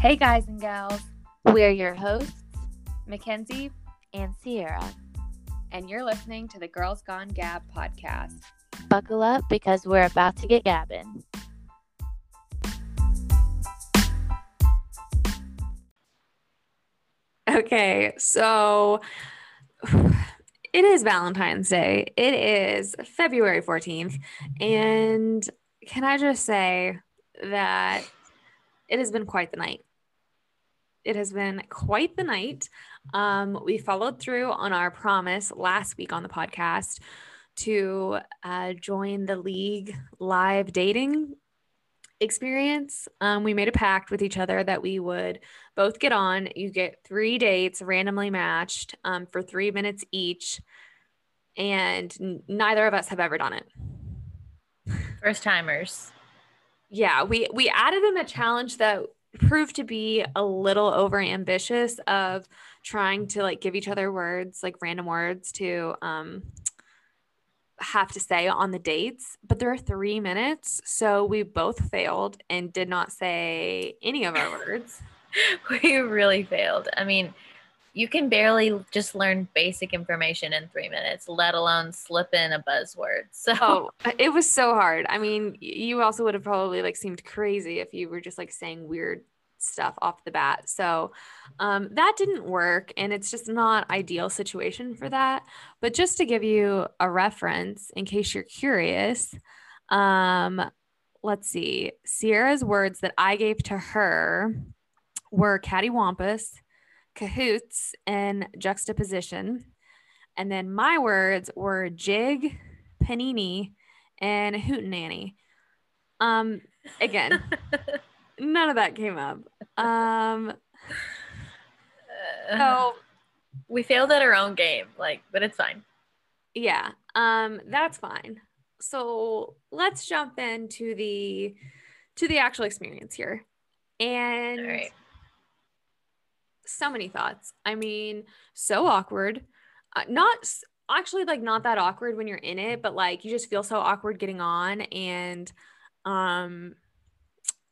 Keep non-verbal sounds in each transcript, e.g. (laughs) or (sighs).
Hey, guys and gals, We're your hosts, Mackenzie, and Sierra. and you're listening to the Girls Gone Gab podcast. Buckle up because we're about to get gabbing. Okay, so (sighs) it is Valentine's Day. It is February 14th. And can I just say that it has been quite the night? It has been quite the night. Um, we followed through on our promise last week on the podcast to uh, join the league live dating experience. Um, we made a pact with each other that we would both get on. You get three dates randomly matched um, for three minutes each. And n- neither of us have ever done it. First timers. Yeah, we we added in a challenge that proved to be a little over ambitious of trying to like give each other words, like random words to um have to say on the dates, but there are 3 minutes, so we both failed and did not say any of our words. (laughs) We really failed. I mean, you can barely just learn basic information in three minutes, let alone slip in a buzzword. (laughs) So Oh, it was so hard. I mean, you also would have probably like seemed crazy if you were just like saying weird stuff off the bat. So um, that didn't work, and it's just not ideal situation for that. But just to give you a reference, in case you're curious, um, let's see. Sierra's words that I gave to her were cattywampus, cahoots, and juxtaposition. And then my words were jig, panini, and hootenanny. Um, again, (laughs) none of that came up. Um, so we failed at our own game, like, but it's fine. yeah, um, that's fine. So let's jump into the to the actual experience here. And All right. So many thoughts. I mean, so awkward. Uh, not actually like not that awkward when you're in it, but like you just feel so awkward getting on and um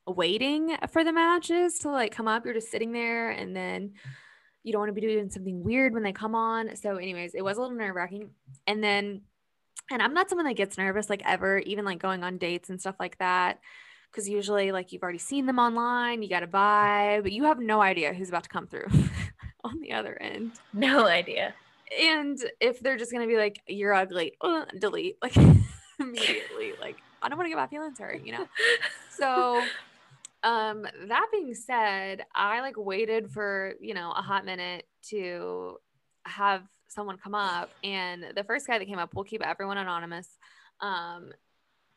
waiting for the matches to like come up. You're just sitting there and then you don't want to be doing something weird when they come on. So anyways, it was a little nerve-wracking. And then and I'm not someone that gets nervous like ever, even like going on dates and stuff like that because usually like you've already seen them online you got to buy but you have no idea who's about to come through (laughs) on the other end No idea. and if they're just gonna be like you're ugly uh, delete like (laughs) immediately like i don't want to get my feelings hurt you know (laughs) so um that being said i like waited for you know a hot minute to have someone come up and the first guy that came up we'll keep everyone anonymous um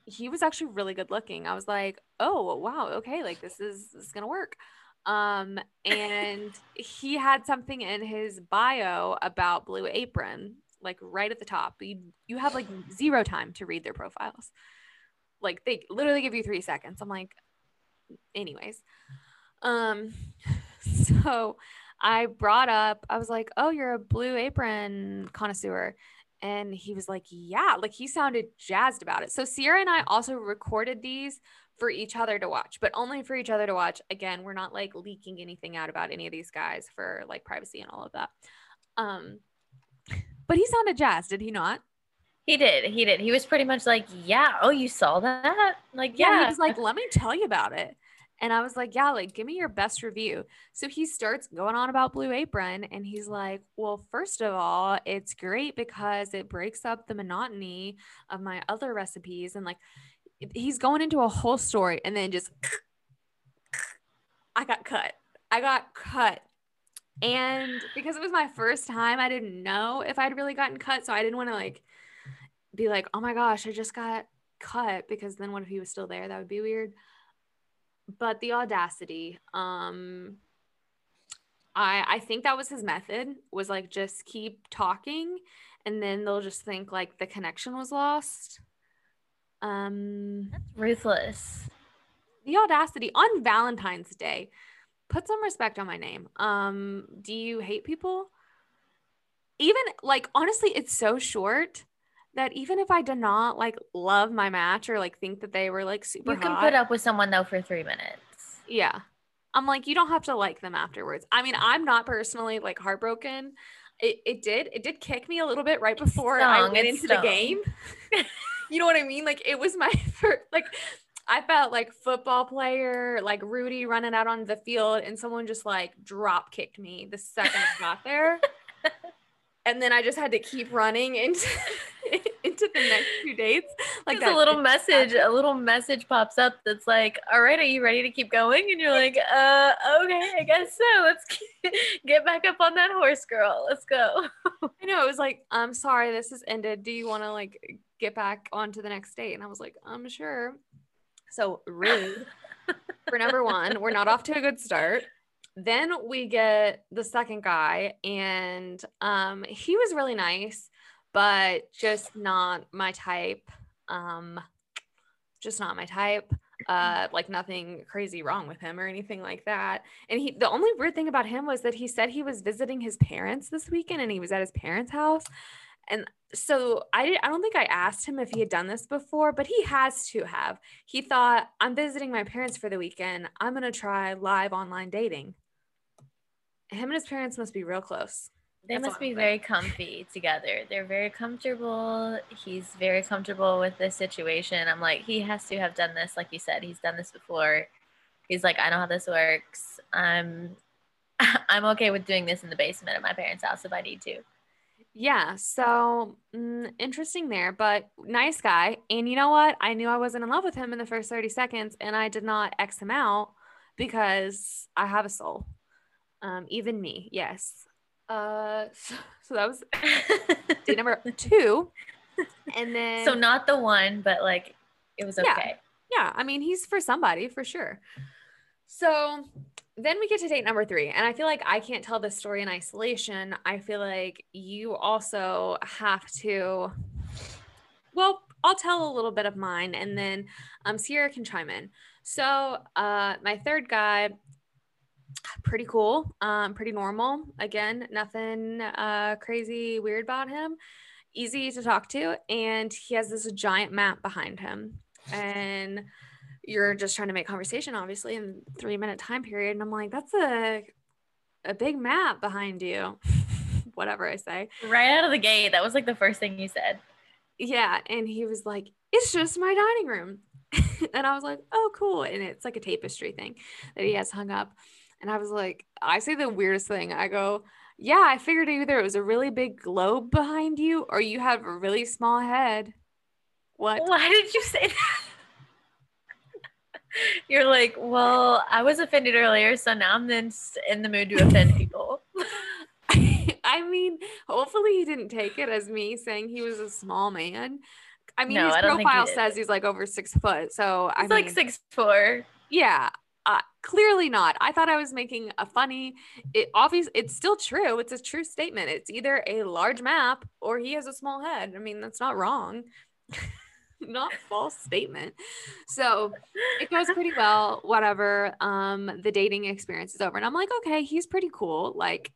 he was actually really good looking. I was like oh wow okay like this is this is gonna work. Um and (laughs) he had something in his bio about blue apron like right at the top. You you have like zero time to read their profiles. Like they literally give you three seconds. I'm like anyways. Um (laughs) so i brought up i was like oh you're a blue apron connoisseur and he was like yeah like he sounded jazzed about it so sierra and i also recorded these for each other to watch but only for each other to watch again we're not like leaking anything out about any of these guys for like privacy and all of that um but he sounded jazzed did he not He did. He did. He was pretty much like, yeah. Oh, you saw that? Like, yeah, yeah. he was like, let me tell you about it. And I was like, yeah, like, give me your best review. So he starts going on about Blue Apron and he's like, well, first of all, it's great because it breaks up the monotony of my other recipes. And like, he's going into a whole story and then just, I got cut. I got cut. And because it was my first time, I didn't know if I'd really gotten cut. So I didn't want to like be like, oh my gosh, I just got cut because then what if he was still there? That would be weird. But the audacity, um, I I think that was his method was like just keep talking and then they'll just think like the connection was lost. Um That's Ruthless. the audacity on Valentine's Day. Put some respect on my name. Um, do you hate people? Even like honestly, it's so short that even if I did not like love my match or like think that they were like super You can hot, put up with someone though for three minutes. yeah. I'm like, you don't have to like them afterwards. I mean, I'm not personally like heartbroken. It, it did it did kick me a little bit right before I went into stung. the game. (laughs) you know what I mean? Like it was my (laughs) first like I felt like football player, like Rudy running out on the field, and someone just like drop kicked me the second I got there. (laughs) And then I just had to keep running into (laughs) into the next two dates. Like a little message, happen. a little message pops up that's like, "All right, are you ready to keep going?" And you're like, "Uh, okay, I guess so. Let's (laughs) get back up on that horse, girl. Let's go." I know it was like, I'm sorry, this has ended. Do you want to like get back onto the next date? And I was like, I'm sure. So rude. (laughs) For number one, we're not off to a good start. Then we get the second guy, and um, he was really nice, but just not my type. Um, just not my type. Uh, like nothing crazy wrong with him or anything like that. And he, the only weird thing about him was that he said he was visiting his parents this weekend, and he was at his parents' house. And so I, I don't think I asked him if he had done this before, but he has to have. He thought, I'm visiting my parents for the weekend. I'm going to try live online dating. Him and his parents must be real close. They That's must be very (laughs) comfy together. They're very comfortable. He's very comfortable with this situation. I'm like, he has to have done this, like you said. He's done this before. He's like, I know how this works. I'm, (laughs) I'm okay with doing this in the basement of my parents' house if I need to. Yeah. So mm, interesting there, but nice guy. And you know what? I knew I wasn't in love with him in the first 30 seconds, and I did not X him out because I have a soul. Um, even me. Yes. Uh, (laughs) so, so that was (laughs) date number two. And then so not the one, but like, it was Yeah. okay. yeah, I mean, he's for somebody for sure. So then we get to date number three. And I feel like I can't tell this story in isolation. I feel like you also have to, well, I'll tell a little bit of mine and then um, Sierra can chime in. So uh, my third guy, pretty cool, um, pretty normal. Again, nothing uh, crazy weird about him. Easy to talk to. And he has this giant map behind him. And you're just trying to make conversation, obviously, in three minute time period. And I'm like, that's a a big map behind you. (laughs) Whatever I say. Right out of the gate, that was like the first thing you said. Yeah. And he was like, it's just my dining room. (laughs) and I was like, oh, cool. And it's like a tapestry thing that he has hung up. And I was like, I say the weirdest thing. I go, yeah, I figured either it was a really big globe behind you or you have a really small head. What? Why did you say that? (laughs) You're like, well, I was offended earlier, so now I'm then in the mood to offend people. (laughs) (laughs) I mean, hopefully he didn't take it as me saying he was a small man. I mean, No, his I don't he profile says he's like over six foot. So I He's mean, like six four. yeah, uh, clearly not. I thought I was making a funny. It obvious. It's still true. It's a true statement. It's either a large map or he has a small head. I mean, that's not wrong. (laughs) not false statement. So it goes pretty well. Whatever. Um, the dating experience is over, and I'm like, okay, he's pretty cool. Like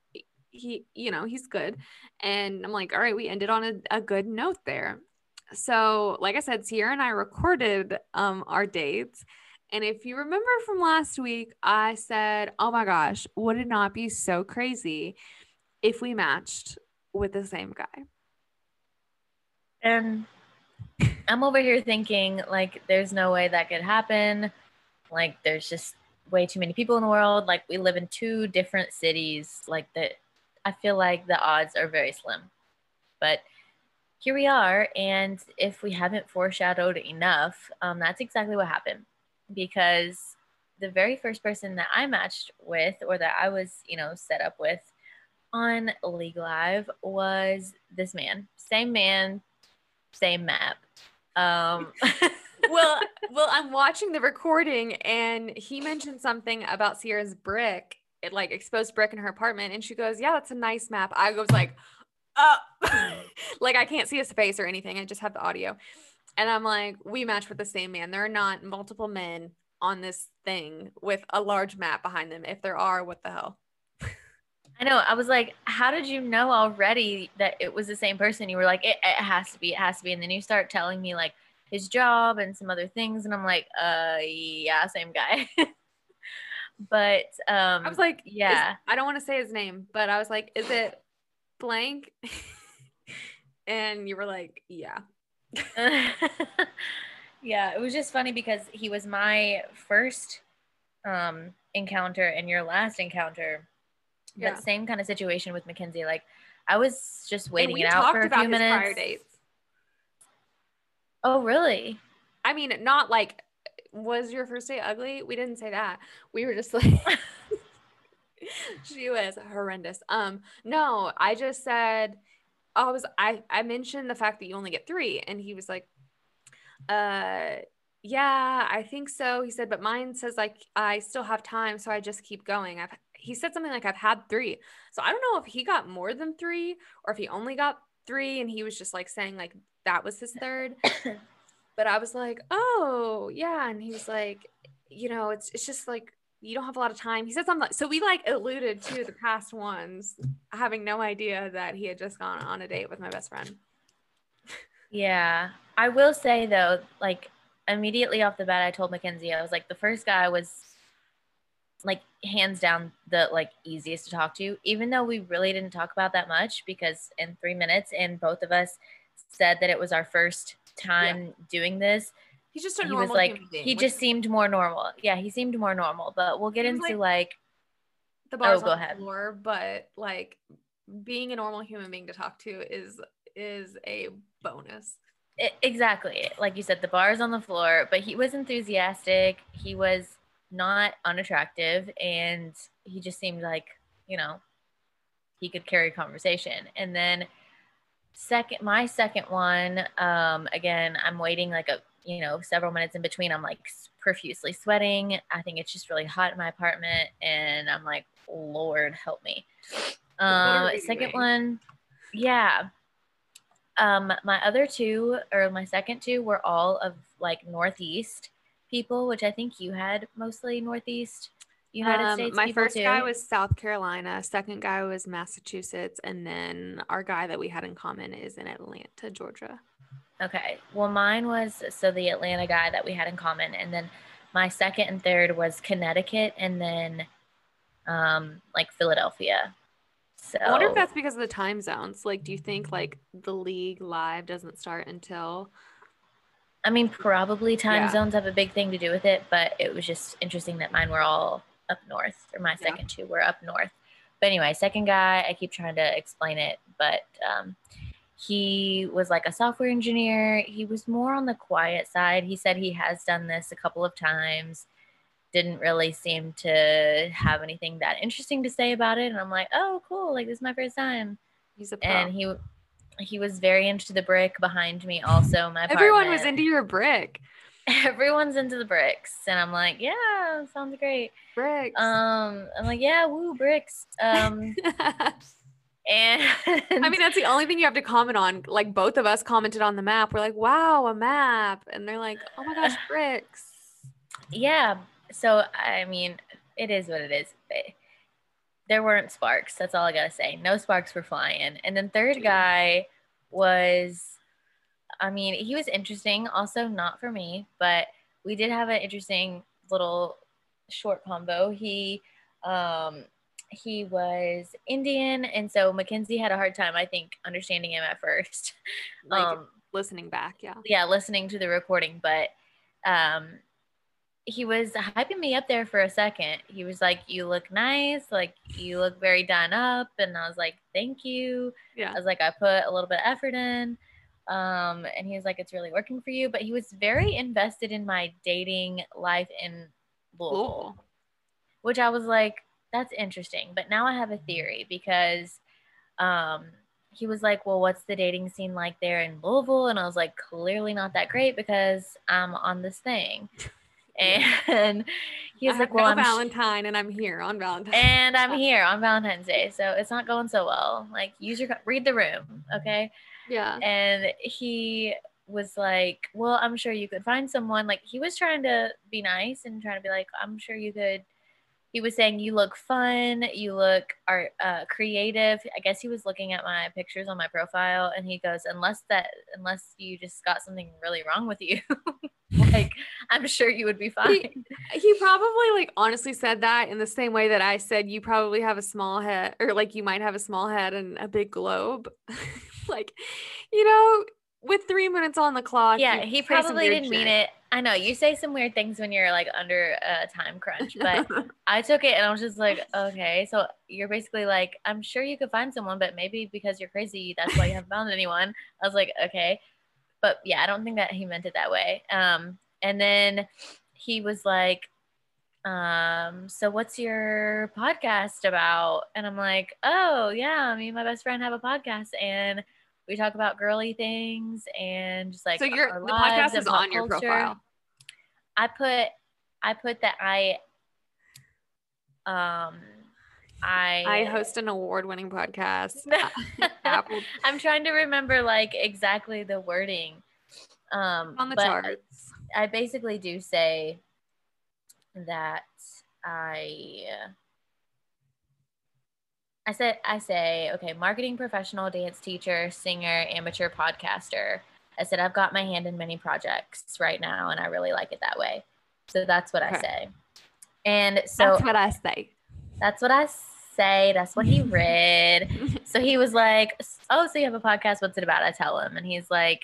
he, you know, he's good. And I'm like, all right, we ended on a, a good note there. So, like I said, Sierra and I recorded um our dates. And if you remember from last week, I said, oh my gosh, would it not be so crazy if we matched with the same guy? And I'm over here thinking, like, there's no way that could happen. Like, there's just way too many people in the world. Like, we live in two different cities. Like, that I feel like the odds are very slim. But here we are. And if we haven't foreshadowed enough, um, that's exactly what happened. Because the very first person that I matched with, or that I was, you know, set up with on League Live was this man. Same man, same map. Um, (laughs) well, well, I'm watching the recording and he mentioned something about Sierra's brick, it like exposed brick in her apartment, and she goes, "Yeah, that's a nice map." I was like, "Uh," (laughs) like I can't see his face or anything. I just have the audio, and I'm like, "We match with the same man. There are not multiple men on this thing with a large map behind them. If there are, what the hell?" (laughs) I know. I was like, how did you know already that it was the same person? You were like, it, it has to be, it has to be. And then you start telling me like his job and some other things. And I'm like, uh, yeah, same guy. (laughs) but um I was like, is- yeah. I don't want to say his name, but I was like, is it blank? (laughs) and you were like, yeah. (laughs) yeah, it was just funny because he was my first um encounter and your last encounter. Yeah. But same kind of situation with Mackenzie. Like I was just waiting it out for a few minutes. prior dates. Oh, really? I mean, not like was your first date ugly? We didn't say that. We were just like (laughs) (laughs) she was horrendous. Um, no, I just said I was I I mentioned the fact that you only get three, and he was like, uh yeah, I think so. He said, but mine says like I still have time, so I just keep going. I've he said something like I've had three. So I don't know if he got more than three or if he only got three and he was just like saying like that was his third. (coughs) but I was like, oh yeah. And he was like, you know, it's it's just like you don't have a lot of time. He said something like, so we like alluded to the past ones, having no idea that he had just gone on a date with my best friend. Yeah. I will say though, like immediately off the bat, I told Mackenzie, I was like, the first guy was like hands down the like easiest to talk to, even though we really didn't talk about that much because in three minutes and both of us said that it was our first time doing this. He's just a he normal was like human being, he just seemed more normal. Yeah, he seemed more normal, but we'll get into like- like the bar's Oh, go on the ahead. floor, but like being a normal human being to talk to is is a bonus. I- E, exactly like you said the bar is on the floor but he was enthusiastic he was not unattractive and he just seemed like you know he could carry a conversation and then second my second one um again i'm waiting like a you know several minutes in between i'm like profusely sweating i think it's just really hot in my apartment and i'm like lord help me um second doing? one yeah um my other two or my second two were all of like northeast people which i think you had mostly northeast united Um, states my first too. guy was South Carolina. Second guy was Massachusetts, and then our guy that we had in common is in Atlanta, Georgia. Okay. Well, mine was so the Atlanta guy that we had in common, and then my second and third was Connecticut, and then um like Philadelphia. So I wonder if that's because of the time zones. Like, do you think like the league live doesn't start until? I mean, probably time Yeah. zones have a big thing to do with it, but it was just interesting that mine were all up north, or my Yeah. second two were up north. But anyway, second guy, I keep trying to explain it, but um, he was like a software engineer. He was more on the quiet side. He said he has done this a couple of times. Didn't really seem to have anything that interesting to say about it. And I'm like, oh, cool. Like, this is my first time. He's a pro. And he, he was very into the brick behind me also. My Everyone was into your brick. everyone's into the bricks and i'm like yeah sounds great Bricks. um i'm like yeah woo bricks um (laughs) and I mean, that's the only thing you have to comment on. Like both of us commented on the map. We're like, wow, a map. And they're like, oh my gosh, bricks. yeah so i mean it is what it is But there weren't sparks that's all i gotta say no sparks were flying and then third guy was i mean he was interesting also not for me but we did have an interesting little short combo he um he was indian and so mackenzie had a hard time i think understanding him at first (laughs) Like um listening back. Yeah. yeah, listening to the recording, but um he was hyping me up there for a second. He was like, You look nice, like you look very done up. And I was like, Thank you. Yeah. I was like, I put a little bit of effort in. Um, and he was like, It's really working for you. But he was very invested in my dating life in Louisville Cool. which I was like, that's interesting. But now I have a theory because um, he was like, well, what's the dating scene like there in Louisville? And I was like, clearly not that great because I'm on this thing. (laughs) And he was I like, well, no I'm sh- Valentine and I'm here on Valentine's. and I'm (laughs) here on Valentine's Day, so it's not going so well. Like, use your read the room, okay? yeah. and he was like well i'm sure you could find someone like he was trying to be nice and trying to be like i'm sure you could he was saying you look fun you look art uh, creative i guess he was looking at my pictures on my profile and he goes unless that unless you just got something really wrong with you (laughs) like i'm sure you would be fine He, he probably like honestly said that in the same way that I said you probably have a small head or like you might have a small head and a big globe. (laughs) like, you know, with three minutes on the clock. Yeah, he probably didn't mean it. I know you say some weird things when you're like under a time crunch, but (laughs) I took it and I was just like, okay, so you're basically like, I'm sure you could find someone, but maybe because you're crazy, that's why you haven't found anyone. I was like, okay, but yeah, I don't think that he meant it that way. Um, and then he was like, um, so what's your podcast about? And I'm like, oh yeah, me and my best friend have a podcast and we talk about girly things and just like so your the podcast is on your culture. profile. I put I put that I um I I host an award-winning podcast. (laughs) (laughs) Apple I'm trying to remember like exactly the wording. Um on the charts. I basically do say that I I said I say okay, marketing professional, dance teacher, singer, amateur podcaster. I said I've got my hand in many projects right now and I really like it that way. So that's what I say. And so That's what I say. that's what I say. That's what he (laughs) read. So he was like, "Oh, so you have a podcast? What's it about?" I tell him, and he's like,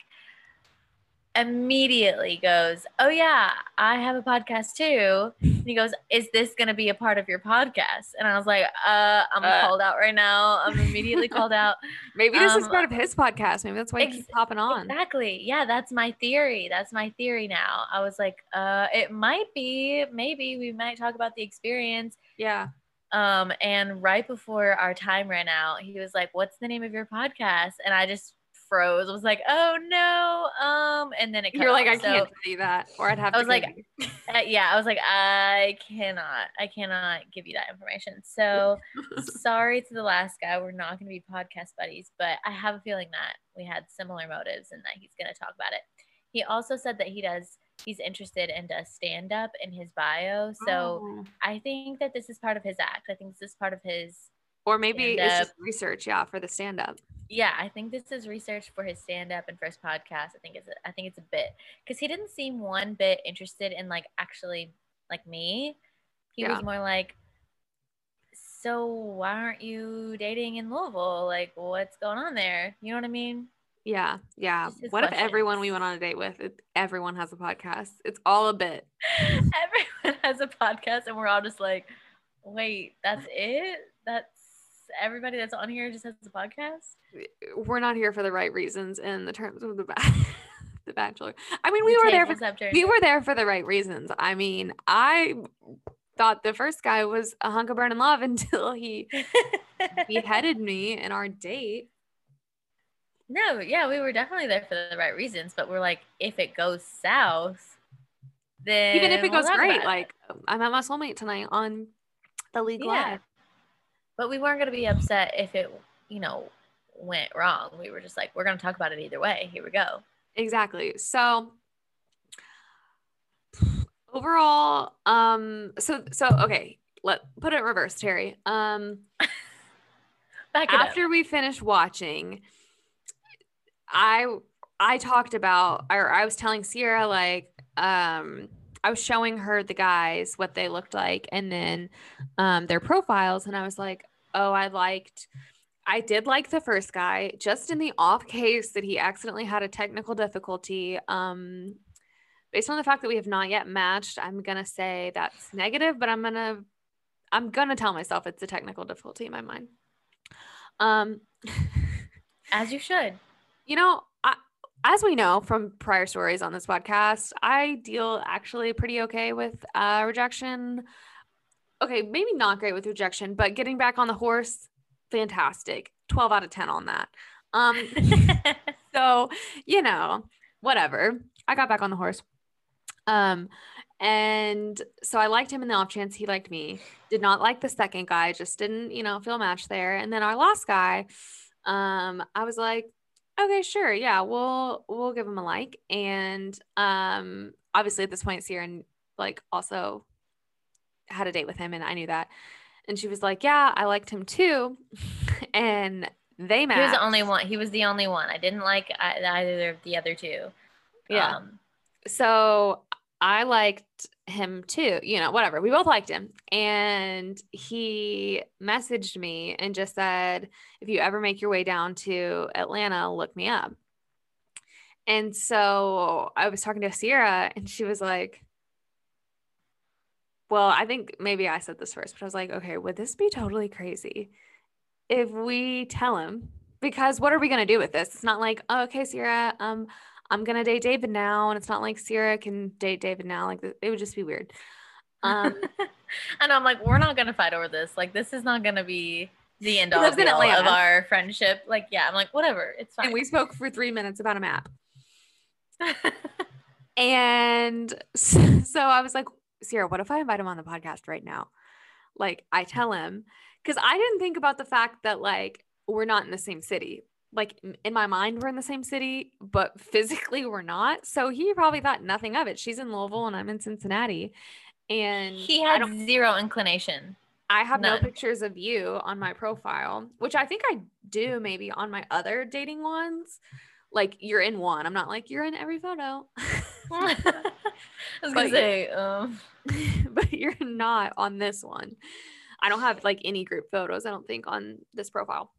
immediately goes, "Oh yeah, I have a podcast too." And he goes, "Is this going to be a part of your podcast?" And I was like, "Uh, I'm Uh. called out right now. I'm immediately called out." (laughs) Maybe this is Um, part of his podcast. Maybe that's why he ex- keeps hopping on. Exactly. Yeah, that's my theory. That's my theory now. I was like, "Uh, it might be. Maybe we might talk about the experience." Yeah. Um, and right before our time ran out, he was like, What's the name of your podcast? And I just froze. I was like, Oh no. Um, and then it You're like, off. I can't see that, or I'd have I was like, uh, yeah, I was like, I cannot, I cannot give you that information. So (laughs) sorry to the last guy. We're not going to be podcast buddies, but I have a feeling that we had similar motives and that he's going to talk about it. He also said that he does, he's interested and does stand up in his bio. So Oh. I think that this is part of his act. I think this is part of his or maybe stand it's uh, just research, yeah, for the stand up. yeah, I think this is research for his stand up and his podcast. I think it's a, I think it's a bit because he didn't seem one bit interested in like actually like me. He Yeah. was more like, so why aren't you dating in Louisville? Like, what's going on there? You know what I mean? Yeah, yeah. What if everyone we went on a date with, it, everyone has a podcast? It's all a bit. (laughs) Everyone has a podcast, and we're all just like, wait, that's it? That's everybody that's on here just has a podcast? We're not here for the right reasons in the terms of the (laughs) the Bachelor. I mean, we The were there for we were there for the right reasons. I mean, I thought the first guy was a hunk of burning love (laughs) until he (laughs) beheaded me in our date. No, yeah, we were definitely there for the right reasons, but we're like, if it goes south, then Even if it we'll goes great, it. like I met my soulmate tonight on the league Yeah. live. But we weren't gonna be upset if it, you know, went wrong. We were just like, we're gonna talk about it either way. Here we go. Exactly. So overall, um, so so okay, let put it in reverse, Terry. Um, (laughs) after we finished watching, I I talked about or I was telling Sierra like um I was showing her the guys what they looked like and then um their profiles and I was like, "Oh, I liked I did like the first guy just in the off case that he accidentally had a technical difficulty um based on the fact that we have not yet matched, I'm going to say that's negative, but I'm going to I'm to tell myself it's a technical difficulty in my mind. Um, (laughs) as you should. you know, I, as we know from prior stories on this podcast, I deal actually pretty okay with uh, rejection. Okay, maybe not great with rejection, but getting back on the horse, fantastic. 12 out of 10 on that. Um, (laughs) so, you know, whatever. I got back on the horse. Um, and so I liked him in the off chance he liked me. Did not like the second guy, just didn't, you know, feel a match there. And then our last guy, um, I was like, okay, sure, yeah, we'll we'll give him a like. And um, obviously at this point, Sierra like also had a date with him, and I knew that. And she was like, yeah, I liked him too. (laughs) and they met. He was the only one. He was the only one. I didn't like either of the other two. Yeah. Um, so I liked him too, you know, whatever. We both liked him. And he messaged me and just said, if you ever make your way down to Atlanta, look me up. And so I was talking to Sierra and she was like, well, I think maybe I said this first, but I was like, okay, would this be totally crazy if we tell him? Because what are we going to do with this? It's not like, oh, okay, Sierra, um, I'm going to date David now. And it's not like Sierra can date David now. Like, it would just be weird. Um, (laughs) and I'm like, we're not going to fight over this. Like, this is not going to be the end all of our friendship. Like, yeah, I'm like, whatever. It's fine. and we spoke for three minutes about a map. (laughs) And (laughs) so I was like, Sierra, what if I invite him on the podcast right now? Like, I mm. tell him, because I didn't think about the fact that, like, we're not in the same city. Like, in my mind, we're in the same city, but (laughs) physically, we're not. So he probably thought nothing of it. She's in Louisville and I'm in Cincinnati. And he had zero inclination. I have no pictures of you on my profile, which I think I do mm. maybe on my other dating ones. Like you're in one. I'm not like you're in every photo. (laughs) I (laughs) was gonna say, um, (laughs) but you're not on this one. I don't have like any group photos, I don't think, on this profile.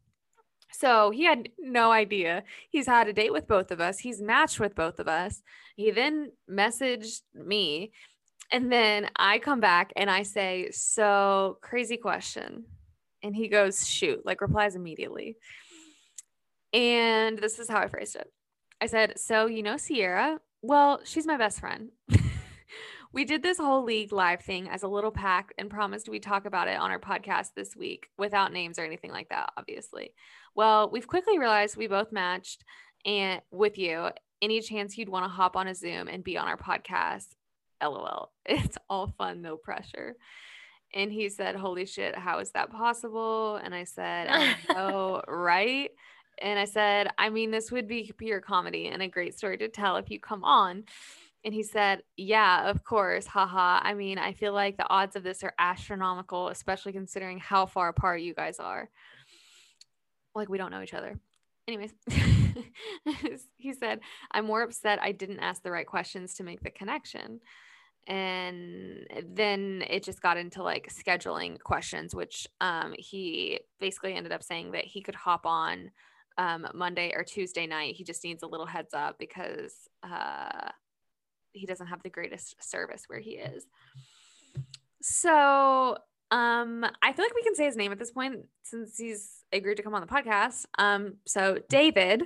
So he had no idea. He's had a date with both of us. He's matched with both of us. He then messaged me. And then I come back and I say, So crazy question. And he goes, Shoot, like replies immediately. And this is how I phrased it. I said, So you know Sierra? Well, she's my best friend. (laughs) we did this whole league live thing as a little pack and promised we'd talk about it on our podcast this week without names or anything like that, obviously. Well, we've quickly realized we both matched and with you. Any chance you'd want to hop on a Zoom and be on our podcast? LOL. (laughs) It's all fun, no pressure. And he said, Holy shit, how is that possible? And I said, I (laughs) know, right? And I said, I mean, this would be pure comedy and a great story to tell if you come on. And he said, Yeah, of course. Haha. I mean, I feel like the odds of this are astronomical, especially considering how far apart you guys are. Like, we don't know each other. Anyways, (laughs) he said, I'm more upset I didn't ask the right questions to make the connection. And then it just got into like scheduling questions, which um, he basically ended up saying that he could hop on um, Monday or Tuesday night. He just needs a little heads up because uh, he doesn't have the greatest service where he is. So um, I feel like we can say his name at this point since he's agreed to come on the podcast. Um, so David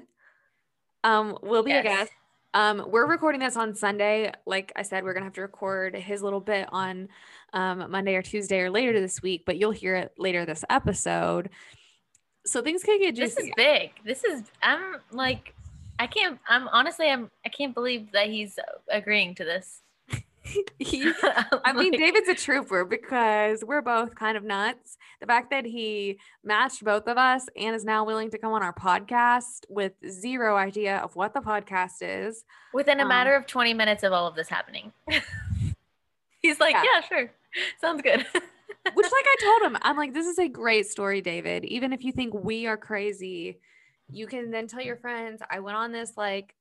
um, will be a guest. Um, we're recording this on Sunday. Like I said, we're gonna have to record his little bit on um, Monday or Tuesday or later this week, but you'll hear it later this episode. So things can get this is big. This is I'm like I can't I'm honestly I'm I can't believe that he's agreeing to this. (laughs) He- (laughs) I mean, David's a trooper because we're both kind of nuts. The fact that he matched both of us and is now willing to come on our podcast with zero idea of what the podcast is. within a um, matter of 20 minutes of all of this happening. (laughs) he's like, Yeah. yeah, sure. Sounds good. Which, like I told him, I'm like, this is a great story, David. Even if you think we are crazy, you can then tell your friends, I went on this like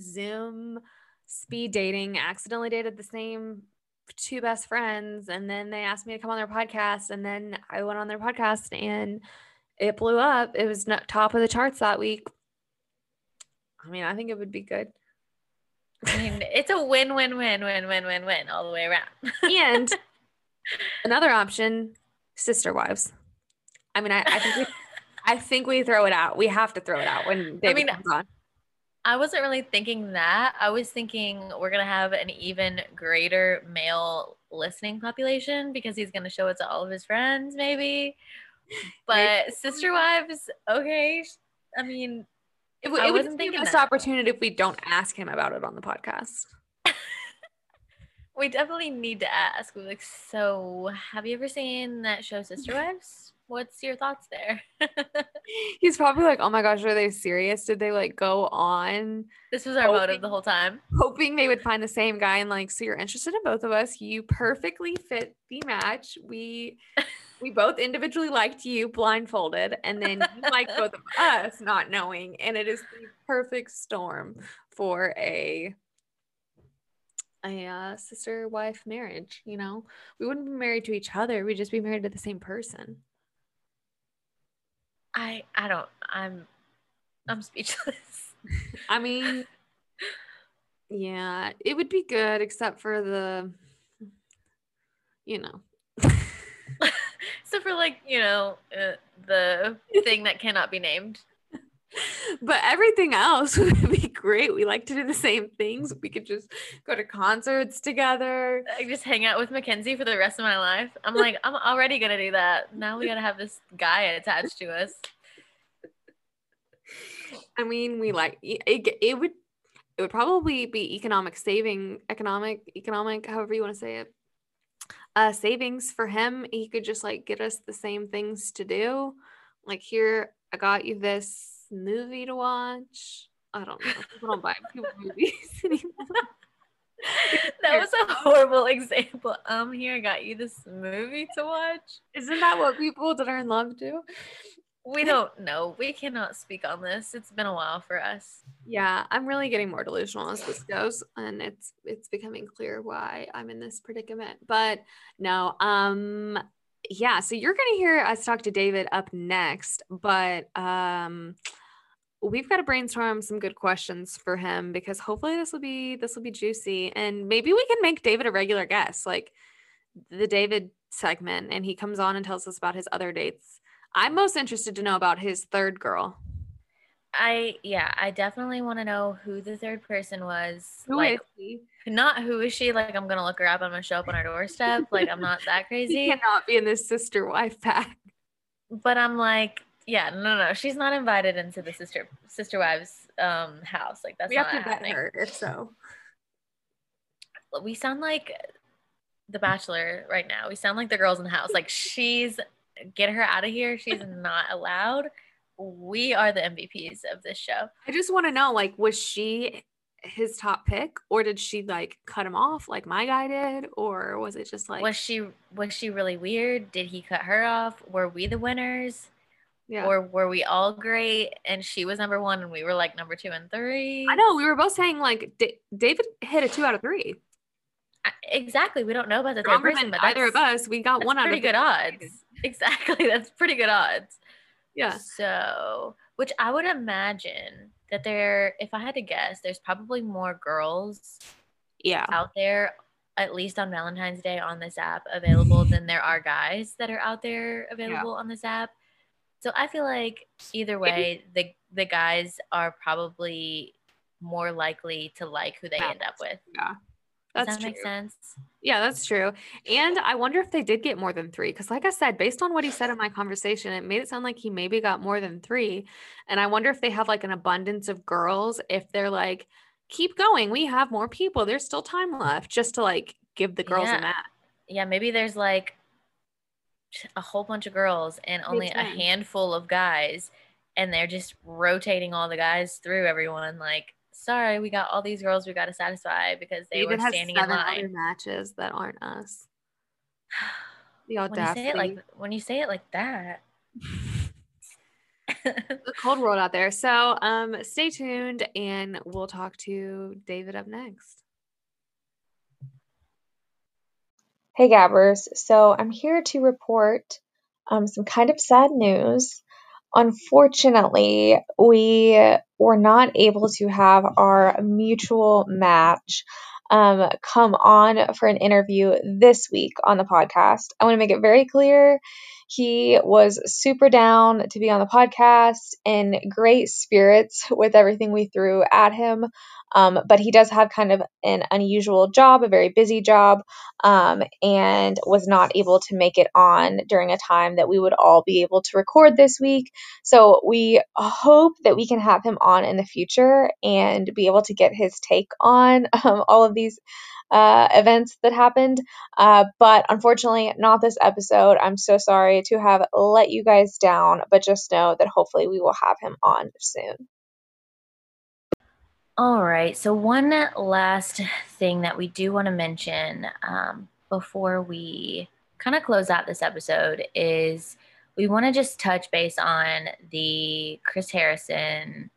Zoom speed dating, accidentally dated the same two best friends, and then they asked me to come on their podcast, and then I went on their podcast and it blew up. It was top of the charts that week. I mean, I think it would be good. I mean, it's a win win win win win win win all the way around. And another option, sister wives. I mean, I, I think we (laughs) I think we throw it out. We have to throw it out when David mean, comes on. I wasn't really thinking that. I was thinking we're gonna have an even greater male listening population because he's gonna show it to all of his friends, maybe. (laughs) But sister wives, okay. I mean, It, would- I it would wasn't be a thinking missed that. opportunity if we don't ask him about it on the podcast. We definitely need to ask. We're like, so have you ever seen that show Sister (laughs) Wives? What's your thoughts there? (laughs) He's probably like, "Oh my gosh, are they serious? Did they like go on this was our Hoping- motive the whole time. hoping they would find the same guy and like, so you're interested in both of us. You perfectly fit the match. We (laughs) we both individually liked you blindfolded, and then you liked both of us not knowing, and it is the perfect storm for a a uh, sister wife marriage. You know, we wouldn't be married to each other. We'd just be married to the same person. I I don't. I'm I'm speechless. (laughs) I mean, yeah, it would be good except for the, you know, (laughs) so for like you know uh, the thing that cannot be named. But everything else (laughs) would be great. We like to do the same things. We could just go to concerts together. I just hang out with Mackenzie for the rest of my life. I'm like, I'm already gonna do that. Now we gotta have this guy attached to us. I mean, we like it. It would it would probably be economic saving, economic, economic, however you want to say it. Uh, savings for him. He could just like get us the same things to do. Like here, I got you this movie to watch. I don't know. People don't buy (laughs) people movies (laughs) anymore. (laughs) that was a horrible example. Um, here I got you this movie to watch. Isn't that what people that are in love do? We don't know. We cannot speak on this. It's been a while for us. Yeah, I'm really getting more delusional as this goes, and it's it's becoming clear why I'm in this predicament. But no, um, yeah. So you're gonna hear us talk to David up next, but um, we've got to brainstorm some good questions for him because hopefully this will be this will be juicy, and maybe we can make David a regular guest, like the David segment, and he comes on and tells us about his other dates I'm most interested to know about his third girl. I yeah, I definitely want to know who the third person was. Who like? Not who is she? Like I'm gonna look her up. I'm gonna show up on our doorstep. like I'm not that (laughs) crazy. He cannot be in this sister wife pack. But I'm like, yeah, no, no, she's not invited into the sister sister wives um house. Like that's we not have to happening. her if so. We sound like the Bachelor right now. We sound like the girls in the house. Like she's get her out of here. She's not allowed. We are the MVPs of this show. I just want to know like was she his top pick or did she like cut him off like my guy did or was it just like Was she was she really weird? Did he cut her off? Were we the winners? yeah. Or were we all great and she was number 1 and we were like number 2 and 3? I know we were both saying like D- David hit a 2 out of 3. I- Exactly. We don't know about the third person, but either of us. We got one out pretty of good odds. (laughs) Exactly. That's pretty good odds. Yeah. So, which I would imagine that there, if I had to guess, there's probably more girls Yeah. out there, at least on Valentine's Day on this app, available than there are guys that are out there available on this app. So I feel like either way, the the guys are probably more likely to like who they end up with. Yeah. Does That's that true. make sense? Yeah, that's true. And I wonder if they did get more than three. Because, like I said, based on what he said in my conversation, it made it sound like he maybe got more than three. And I wonder if they have like an abundance of girls, if they're like, keep going, we have more people, there's still time left, just to like give the girls Yeah. a match. Yeah, maybe there's like a whole bunch of girls and only a handful of guys, and they're just rotating all the guys through everyone. Like, sorry, we got all these girls we got to satisfy because they David were has standing in line. other matches that aren't us. (sighs) The when you say audacity. it like when you say it like that. (laughs) the cold world out there. So um stay tuned and we'll talk to David up next. Hey Gabbers, so I'm here to report um, some kind of sad news. Unfortunately, we were not able to have our mutual match um, come on for an interview this week on the podcast. I want to make it very clear he was super down to be on the podcast in great spirits with everything we threw at him. Um, but he does have kind of an unusual job, a very busy job, um, and was not able to make it on during a time that we would all be able to record this week. So we hope that we can have him on in the future and be able to get his take on (laughs) um, all of these uh, events that happened. Uh, but unfortunately, not this episode. I'm so sorry to have let you guys down, but just know that hopefully we will have him on soon. All right. So, one last thing that we do want to mention um, before we kind of close out this episode is we want to just touch base on the Chris Harrison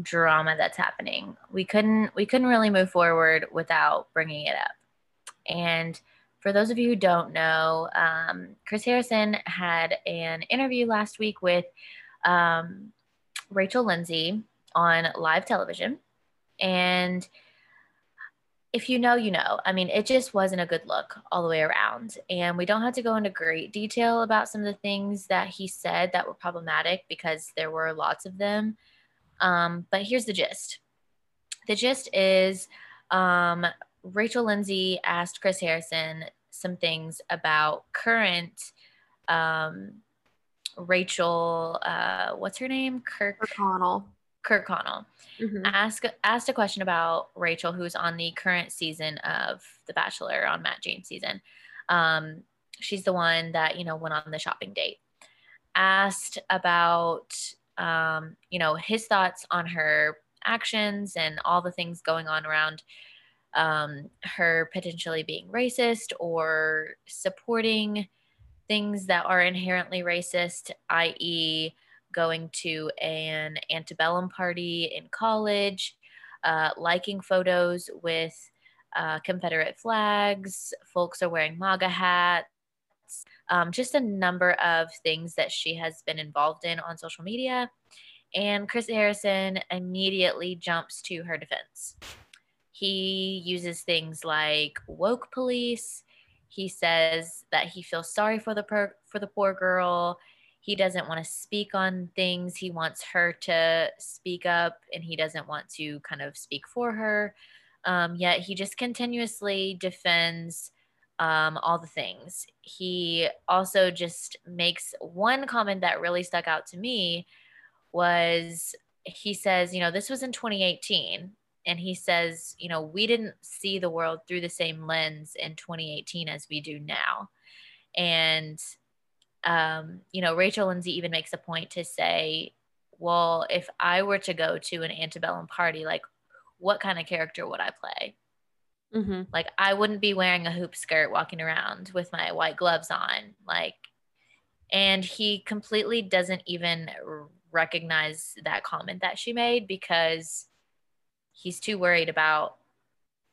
drama that's happening. We couldn't we couldn't really move forward without bringing it up. And for those of you who don't know, um, Chris Harrison had an interview last week with um, Rachel Lindsay on live television. And if you know, you know. I mean, it just wasn't a good look all the way around. And we don't have to go into great detail about some of the things that he said that were problematic because there were lots of them. Um, but here's the gist the gist is um, Rachel Lindsay asked Chris Harrison some things about current um, Rachel, uh, what's her name? Kirk Connell. Kirkconnell Mhm. ask asked a question about Rachel, who's on the current season of The Bachelor on Matt James season. Um, she's the one that you know went on the shopping date. Asked about um, you know his thoughts on her actions and all the things going on around um, her potentially being racist or supporting things that are inherently racist, i.e., going to an antebellum party in college, uh, liking photos with uh, Confederate flags, folks are wearing MAGA hats, um, just a number of things that she has been involved in on social media. And Chris Harrison immediately jumps to her defense. He uses things like woke police. He says that he feels sorry for the per- for the poor girl he doesn't want to speak on things. He wants her to speak up and he doesn't want to kind of speak for her. Um, yet he just continuously defends um, all the things. He also just makes one comment that really stuck out to me was he says, you know, this was in 2018. And he says, you know, we didn't see the world through the same lens in 2018 as we do now. And um, you know, Rachel Lindsay even makes a point to say, well, if I were to go to an antebellum party, like what kind of character would I play? Mhm. Like I wouldn't be wearing a hoop skirt walking around with my white gloves on. Like, and he completely doesn't even recognize that comment that she made because he's too worried about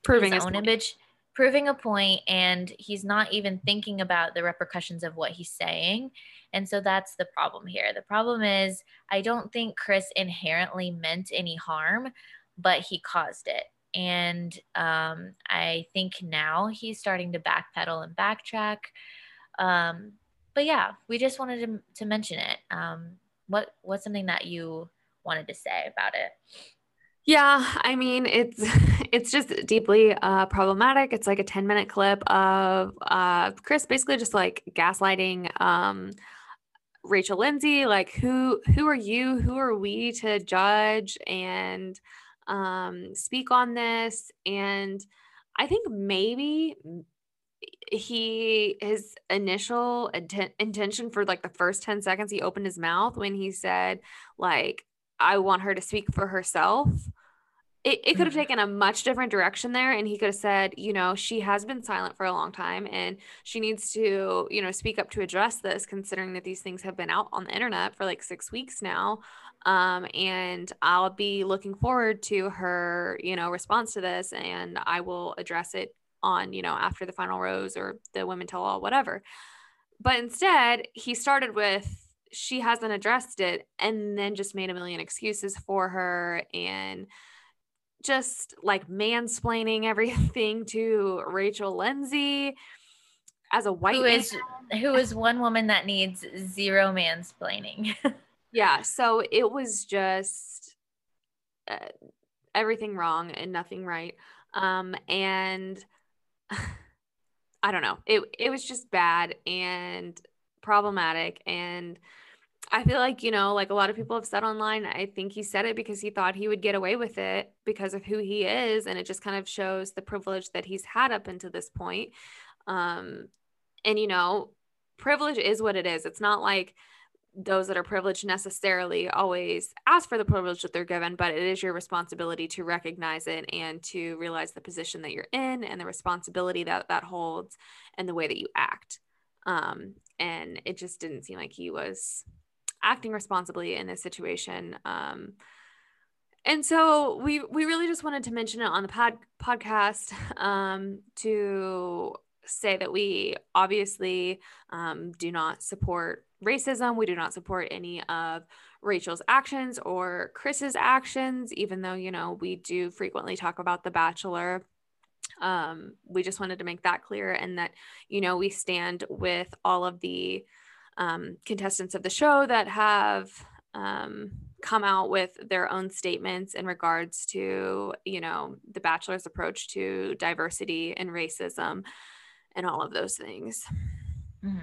Proving his his own point. image, proving a point, and he's not even thinking about the repercussions of what he's saying. And so that's the problem here. The problem is, I don't think Chris inherently meant any harm, but he caused it. And um, I think now he's starting to backpedal and backtrack. Um, but yeah, we just wanted to, to mention it. Um, what what's something that you wanted to say about it? Yeah, I mean it's (laughs) it's just deeply uh, problematic. It's like a ten minute clip of uh, Chris basically just like gaslighting um, Rachel Lindsay. Like who who are you? Who are we to judge and um, speak on this? And I think maybe he his initial inten- intention for like the first 10 seconds he opened his mouth when he said like i want her to speak for herself it, it could have Mhm. taken a much different direction there and he could have said you know she has been silent for a long time and she needs to you know speak up to address this considering that these things have been out on the internet for like six weeks now um, and i'll be looking forward to her you know response to this and i will address it on you know after the final rose or the women tell all whatever but instead he started with she hasn't addressed it and then just made a million excuses for her and just like mansplaining everything to Rachel Lindsay as a white Who man. who is one woman that needs zero mansplaining? (laughs) yeah so it was just uh, everything wrong and nothing right um and (sighs) i don't know it it was just bad and problematic and i feel like you know like a lot of people have said online i think he said it because he thought he would get away with it because of who he is and it just kind of shows the privilege that he's had up until this point um and you know privilege is what it is it's not like those that are privileged necessarily always ask for the privilege that they're given, but it is your responsibility to recognize it and to realize the position that you're in and the responsibility that that holds and the way that you act. Um, and it just didn't seem like he was acting responsibly in this situation. Um, and so we we really just wanted to mention it on the pod podcast (laughs) um, to say that we obviously um, do not support racism. We do not support any of Rachel's actions or Chris's actions, even though, you know, we do frequently talk about The Bachelor. Um, we just wanted to make that clear and that, you know, we stand with all of the um, contestants of the show that have um, come out with their own statements in regards to, you know, The Bachelor's approach to diversity and racism and all of those things. Mm-hmm.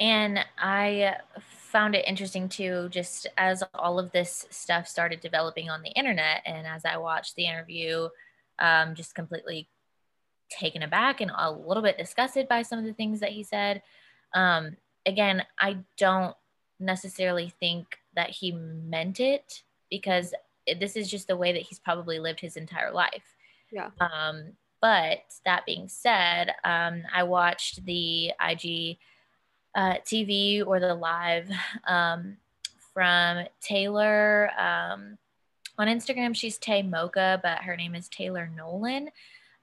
And I found it interesting too, just as all of this stuff started developing on the internet, and as I watched the interview, um, just completely taken aback and a little bit disgusted by some of the things that he said. Um, again, I don't necessarily think that he meant it because this is just the way that he's probably lived his entire life. Yeah. Um, but that being said, um, I watched the IG uh, TV or the live um, from Taylor. Um, on Instagram, she's Tay Mocha, but her name is Taylor Nolan.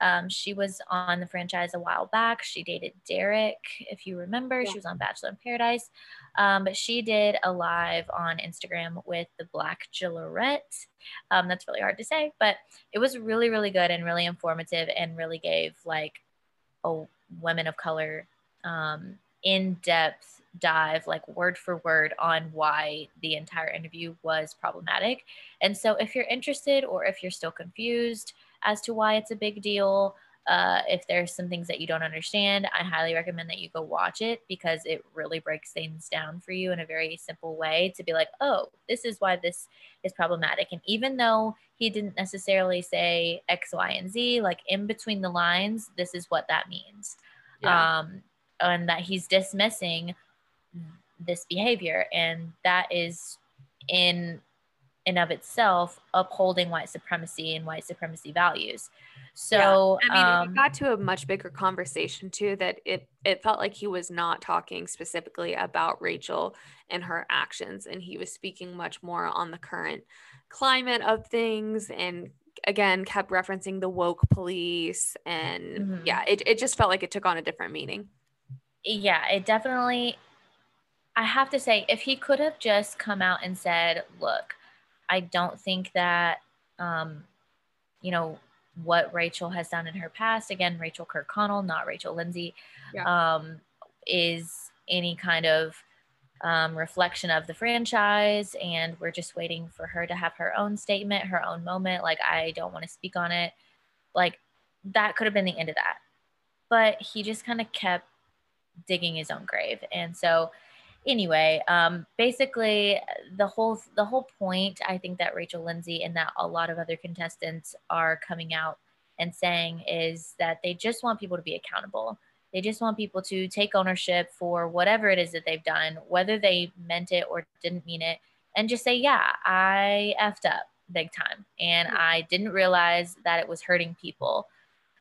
Um, she was on the franchise a while back. She dated Derek, if you remember. Yeah. She was on Bachelor in Paradise. Um, but she did a live on Instagram with the Black Jillorette. Um, that's really hard to say, but it was really, really good and really informative and really gave like a women of color um, in depth dive, like word for word, on why the entire interview was problematic. And so, if you're interested or if you're still confused as to why it's a big deal, uh, if there's some things that you don't understand, I highly recommend that you go watch it because it really breaks things down for you in a very simple way to be like, oh, this is why this is problematic. And even though he didn't necessarily say X, Y, and Z, like in between the lines, this is what that means. Yeah. Um, and that he's dismissing this behavior and that is in and of itself upholding white supremacy and white supremacy values so yeah. i mean um, it got to a much bigger conversation too that it it felt like he was not talking specifically about rachel and her actions and he was speaking much more on the current climate of things and again kept referencing the woke police and mm-hmm. yeah it, it just felt like it took on a different meaning yeah, it definitely, I have to say, if he could have just come out and said, look, I don't think that, um, you know, what Rachel has done in her past, again, Rachel Kirkconnell, not Rachel Lindsay, yeah. um, is any kind of um, reflection of the franchise. And we're just waiting for her to have her own statement, her own moment. Like, I don't want to speak on it. Like, that could have been the end of that. But he just kind of kept digging his own grave. And so anyway, um, basically the whole the whole point I think that Rachel Lindsay and that a lot of other contestants are coming out and saying is that they just want people to be accountable. They just want people to take ownership for whatever it is that they've done, whether they meant it or didn't mean it, and just say, yeah, I effed up big time. And I didn't realize that it was hurting people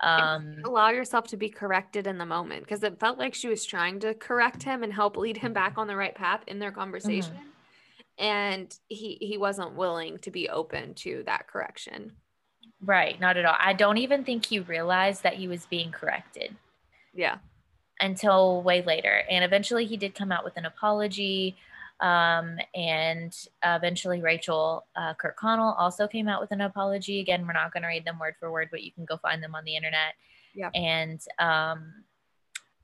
um allow yourself to be corrected in the moment because it felt like she was trying to correct him and help lead him back on the right path in their conversation mm-hmm. and he he wasn't willing to be open to that correction. Right not at all. I don't even think he realized that he was being corrected. Yeah. Until way later and eventually he did come out with an apology um, and eventually, Rachel uh, Kirkconnell also came out with an apology. Again, we're not going to read them word for word, but you can go find them on the internet. Yeah. And um,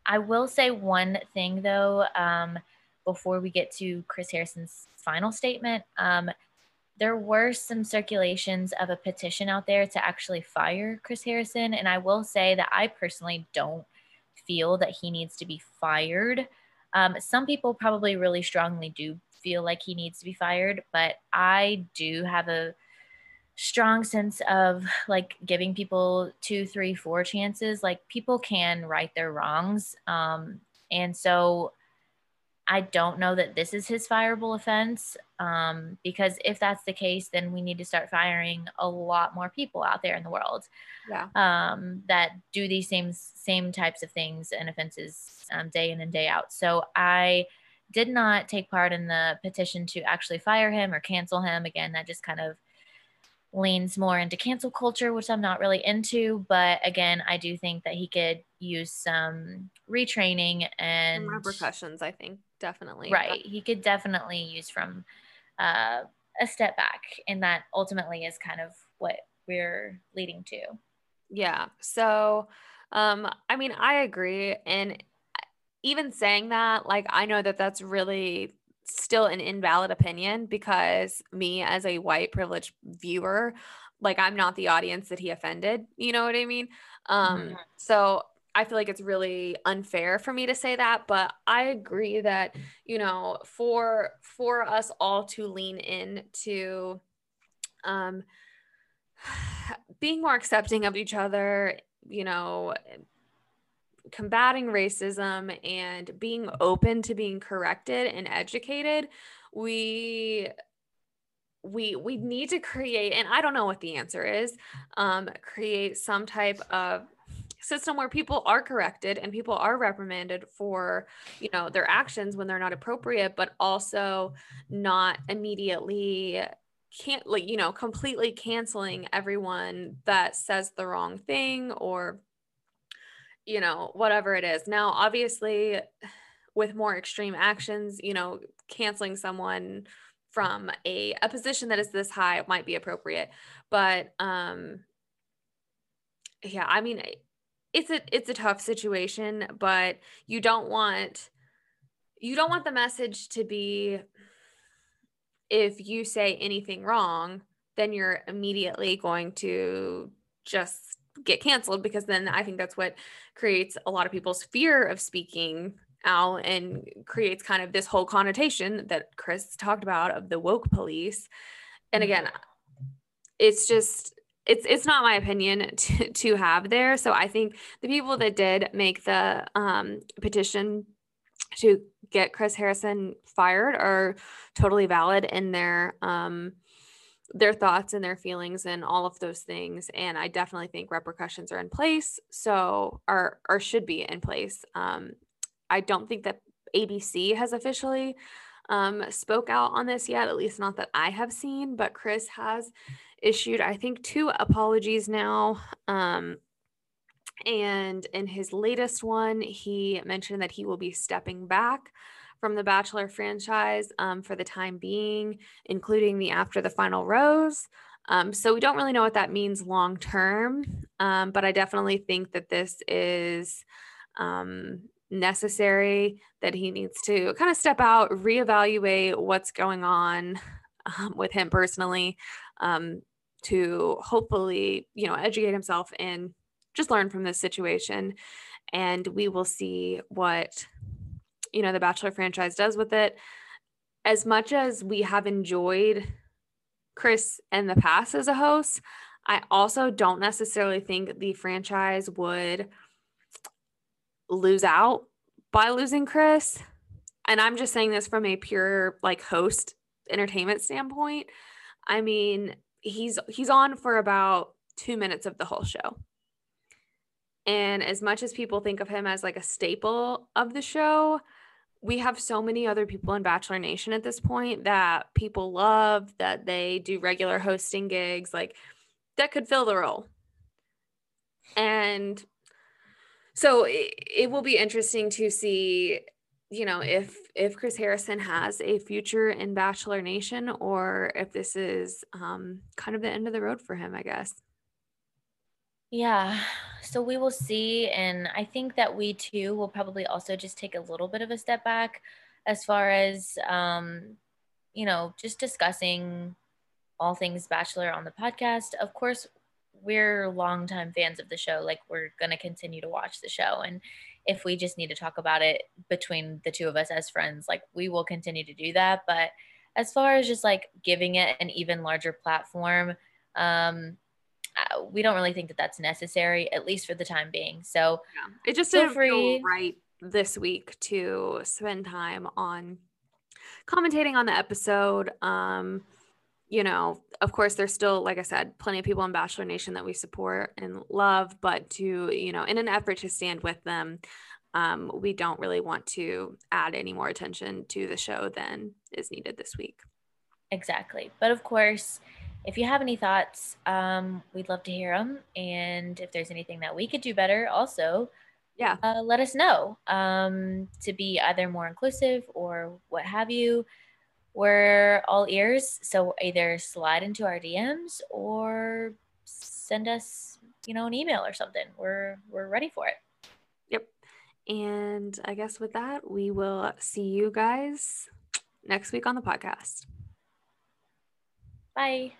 I will say one thing though, um, before we get to Chris Harrison's final statement. Um, there were some circulations of a petition out there to actually fire Chris Harrison. And I will say that I personally don't feel that he needs to be fired. Um, some people probably really strongly do feel like he needs to be fired, but I do have a strong sense of like giving people two, three, four chances. Like people can right their wrongs. Um, and so I don't know that this is his fireable offense um, because if that's the case, then we need to start firing a lot more people out there in the world yeah. um, that do these same same types of things and offenses um, day in and day out. So I did not take part in the petition to actually fire him or cancel him. Again, that just kind of leans more into cancel culture, which I'm not really into. But again, I do think that he could use some retraining and Some repercussions, I think, definitely. Right. He could definitely use from uh, a step back. And that ultimately is kind of what we're leading to. Yeah. So, um, I mean, I agree. And even saying that, like, I know that that's really still an invalid opinion because me as a white privileged viewer, like, I'm not the audience that he offended. You know what I mean? Um, Mhm. so I feel like it's really unfair for me to say that, but I agree that, you know, for for us all to lean in to um (sighs) being more accepting of each other, you know, combating racism and being open to being corrected and educated, we we we need to create and I don't know what the answer is, um create some type of system where people are corrected and people are reprimanded for you know their actions when they're not appropriate but also not immediately can't like you know completely canceling everyone that says the wrong thing or you know whatever it is. Now obviously with more extreme actions you know canceling someone from a, a position that is this high might be appropriate but um yeah i mean it's a it's a tough situation but you don't want you don't want the message to be if you say anything wrong then you're immediately going to just get canceled because then i think that's what creates a lot of people's fear of speaking out and creates kind of this whole connotation that chris talked about of the woke police. And mm-hmm. again it's just it's it's not my opinion (laughs) to, to have there. So i think the people that did make the um, petition to get chris harrison fired are totally valid in their um, their thoughts and their feelings and all of those things. And i definitely think repercussions are in place. So are or should be in place. Um, i don't think that abc has officially um, spoke out on this yet at least not that i have seen but chris has issued i think two apologies now um, and in his latest one he mentioned that he will be stepping back from the bachelor franchise um, for the time being including the after the final rose um, so we don't really know what that means long term um, but i definitely think that this is um, necessary that he needs to kind of step out reevaluate what's going on um, with him personally um, to hopefully you know educate himself and just learn from this situation. And we will see what you know the bachelor franchise does with it. As much as we have enjoyed chris in the past as a host i also don't necessarily think the franchise would lose out by losing chris. And i'm just saying this from a pure like host entertainment standpoint. I mean he's he's on for about two minutes of the whole show. And as much as people think of him as like a staple of the show, we have so many other people in Bachelor Nation at this point that people love, that they do regular hosting gigs, like that could fill the role. And so it, it will be interesting to see, you know, if if Chris Harrison has a future in Bachelor Nation or if this is um, kind of the end of the road for him, I guess. Yeah. So we will see. And I think that we too will probably also just take a little bit of a step back as far as, um, you know, just discussing all things Bachelor on the podcast. Of course, we're longtime fans of the show. Like, we're going to continue to watch the show. And if we just need to talk about it between the two of us as friends, like, we will continue to do that. But as far as just like giving it an even larger platform, um, uh, we don't really think that that's necessary, at least for the time being. So yeah. it just didn't free- feel right this week to spend time on commentating on the episode. Um, you know, of course, there's still, like I said, plenty of people in Bachelor Nation that we support and love, but to, you know, in an effort to stand with them, um, we don't really want to add any more attention to the show than is needed this week. Exactly. But of course, if you have any thoughts, um, we'd love to hear them. And if there's anything that we could do better, also, Yeah. uh, let us know um, to be either more inclusive or what have you. We're all ears, so either slide into our DMs or send us, you know, an email or something. We're we're ready for it. Yep. And I guess with that, we will see you guys next week on the podcast. Bye.